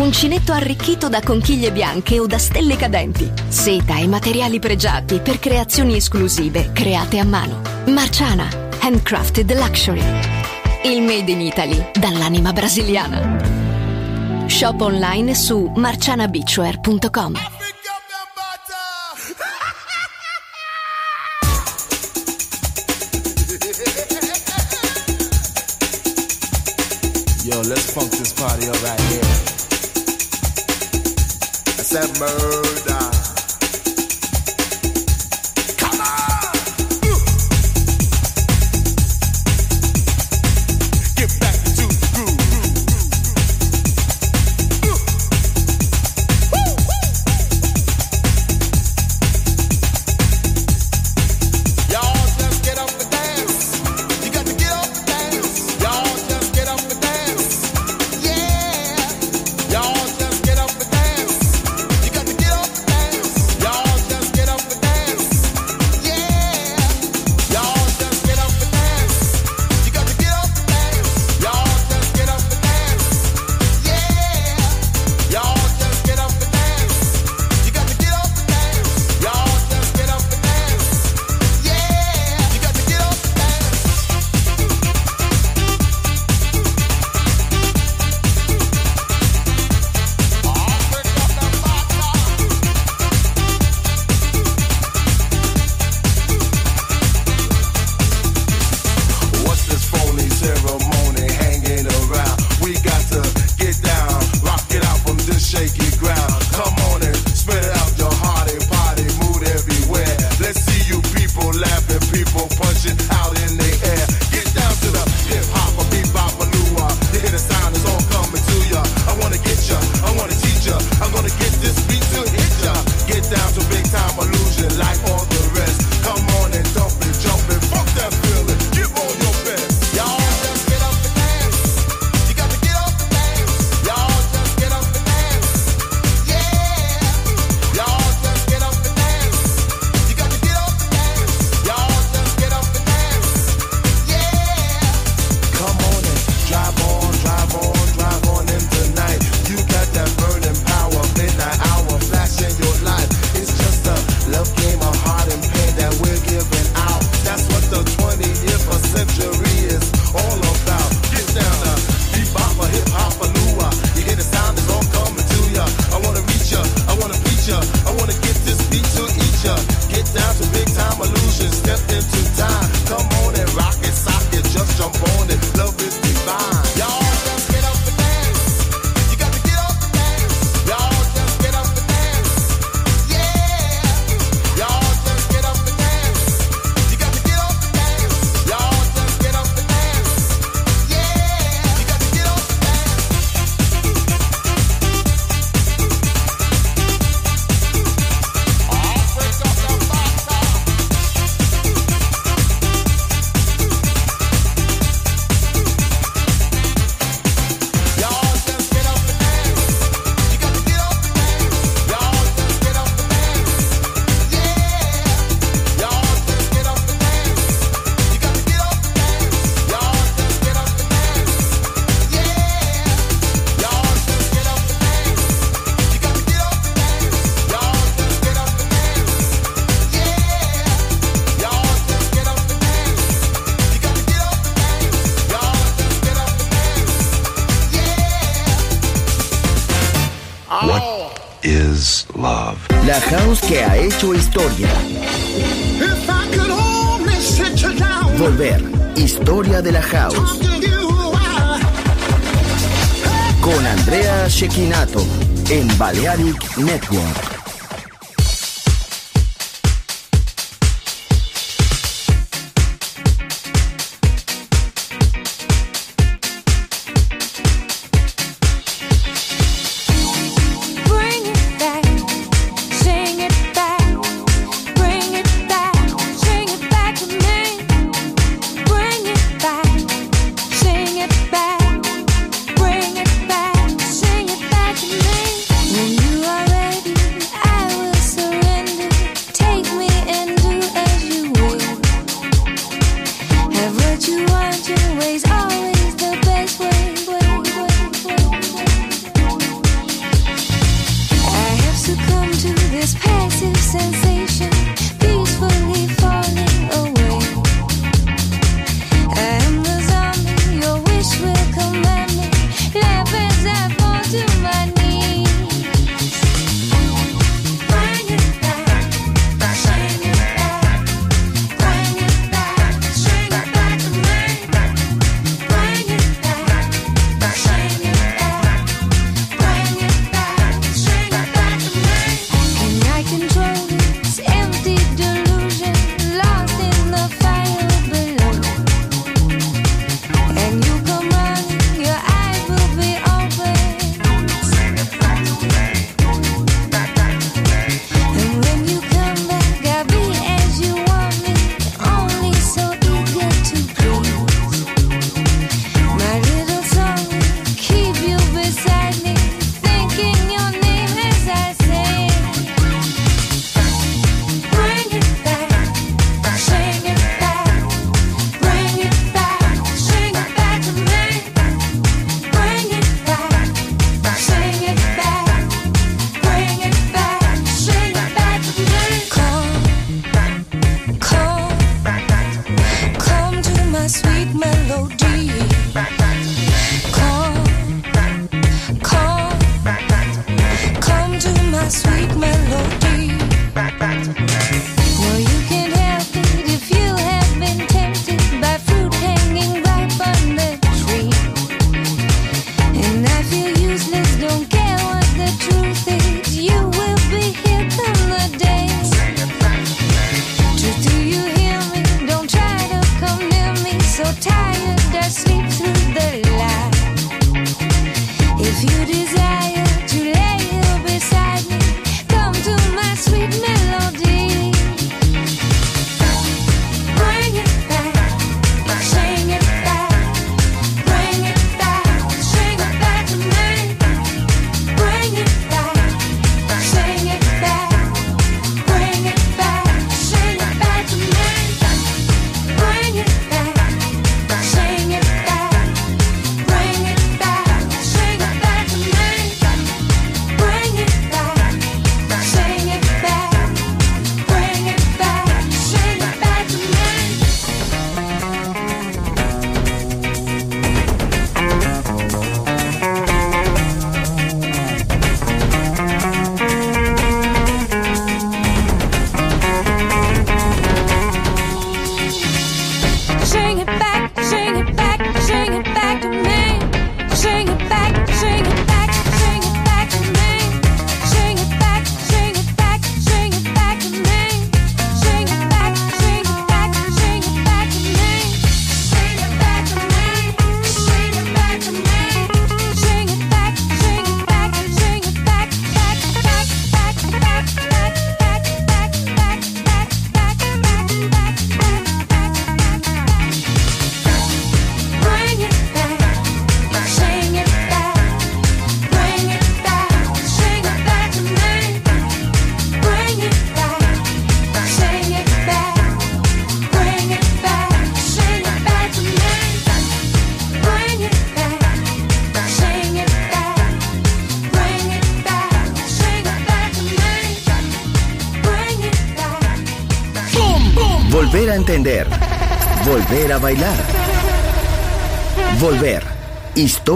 Uncinetto arricchito da conchiglie bianche o da stelle cadenti. Seta e materiali pregiati per creazioni esclusive create a mano. Marciana, handcrafted luxury. Il made in Italy dall'anima brasiliana. Shop online su marcianabeachwear.com. Yo, let's funk this party up right here. it's a murder. Organic Network.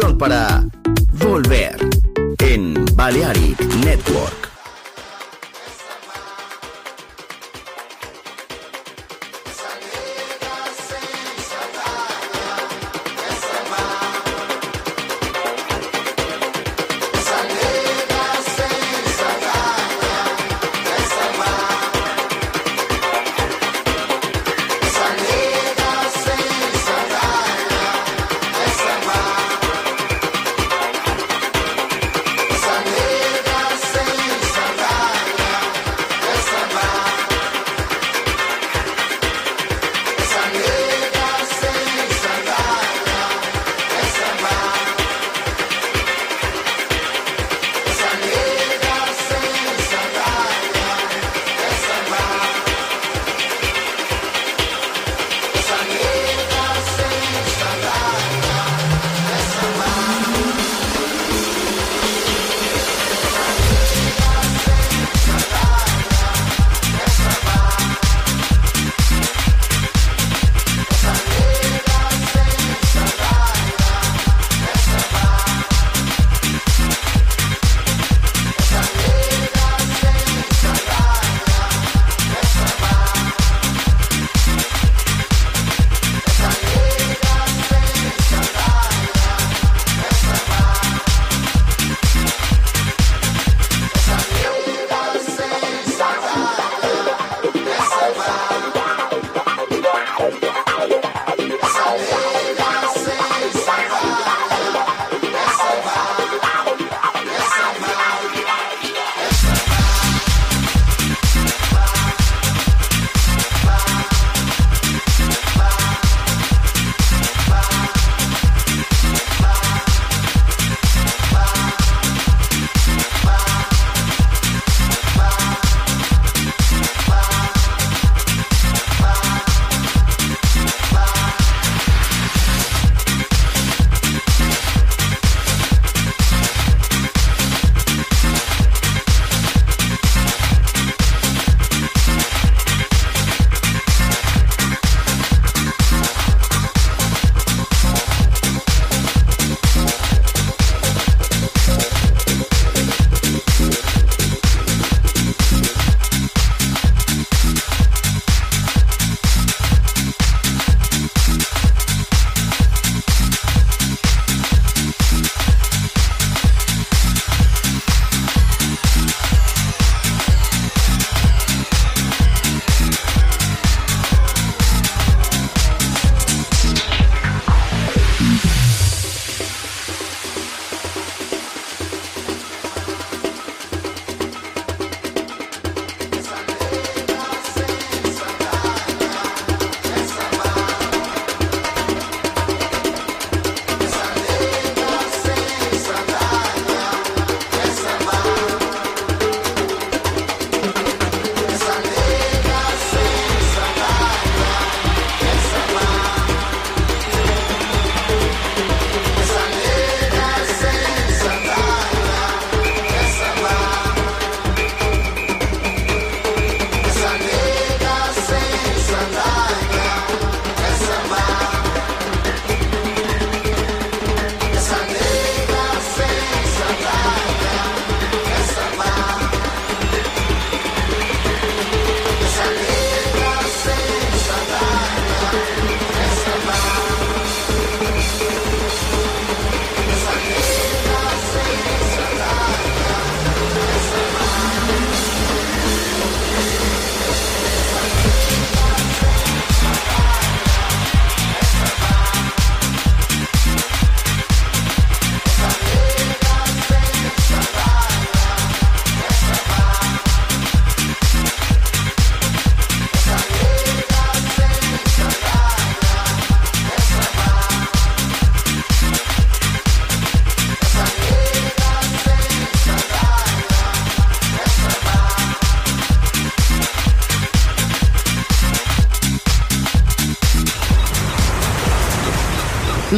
Para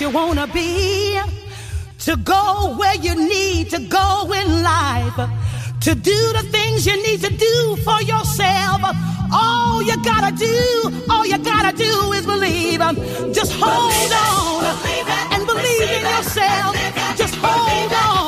you wanna be, to go where you need to go in life, to do the things you need to do for yourself. All you gotta do, all you gotta do is believe. Just hold on and believe in yourself. Just hold on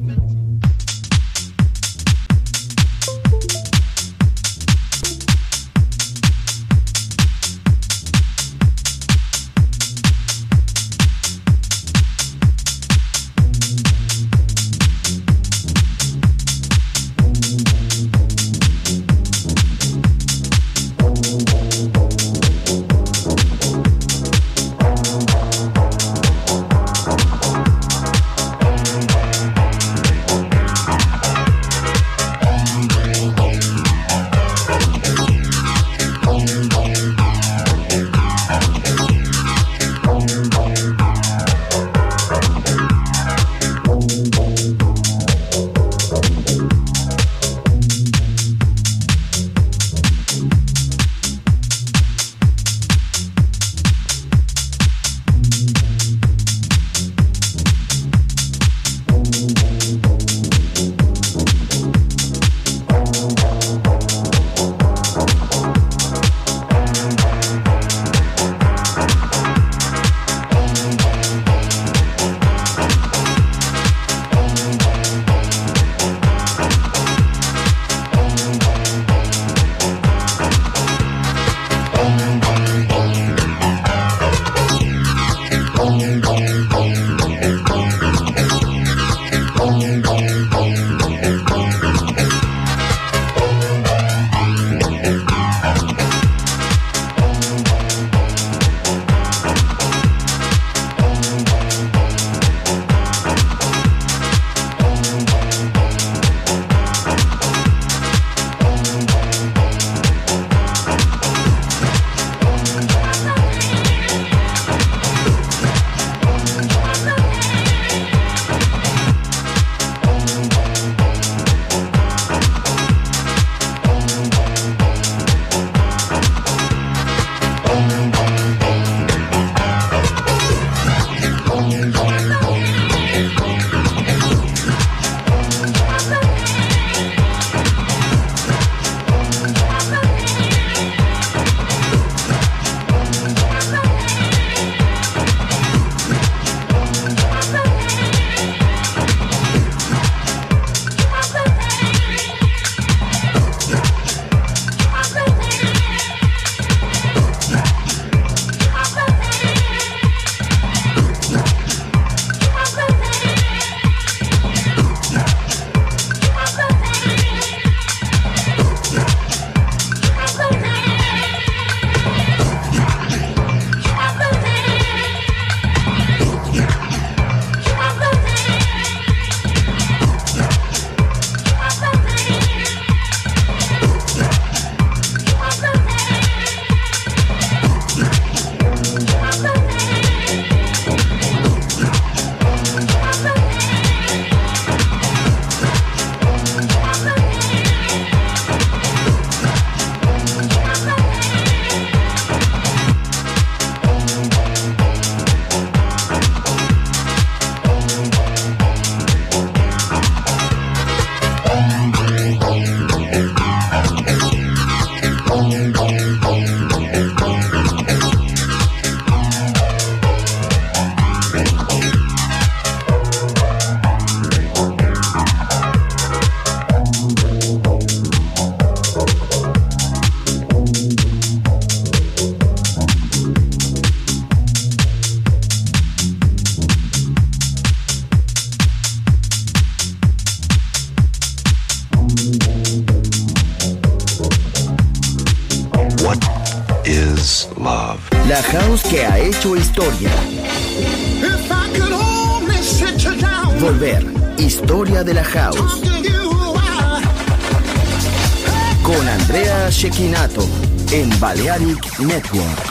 Network.